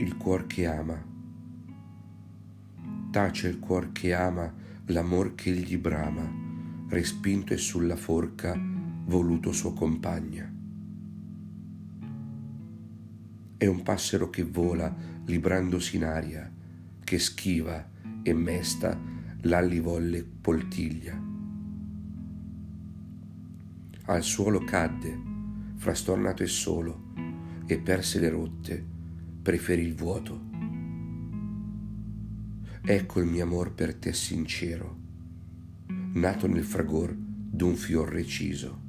il cuor che ama. Tace il cuor che ama l'amor che gli brama, respinto e sulla forca voluto suo compagna. È un passero che vola librandosi in aria, che schiva e mesta l'alli volle poltiglia. Al suolo cadde, frastornato e solo, e perse le rotte, preferì il vuoto. Ecco il mio amor per te sincero, nato nel fragor d'un fior reciso.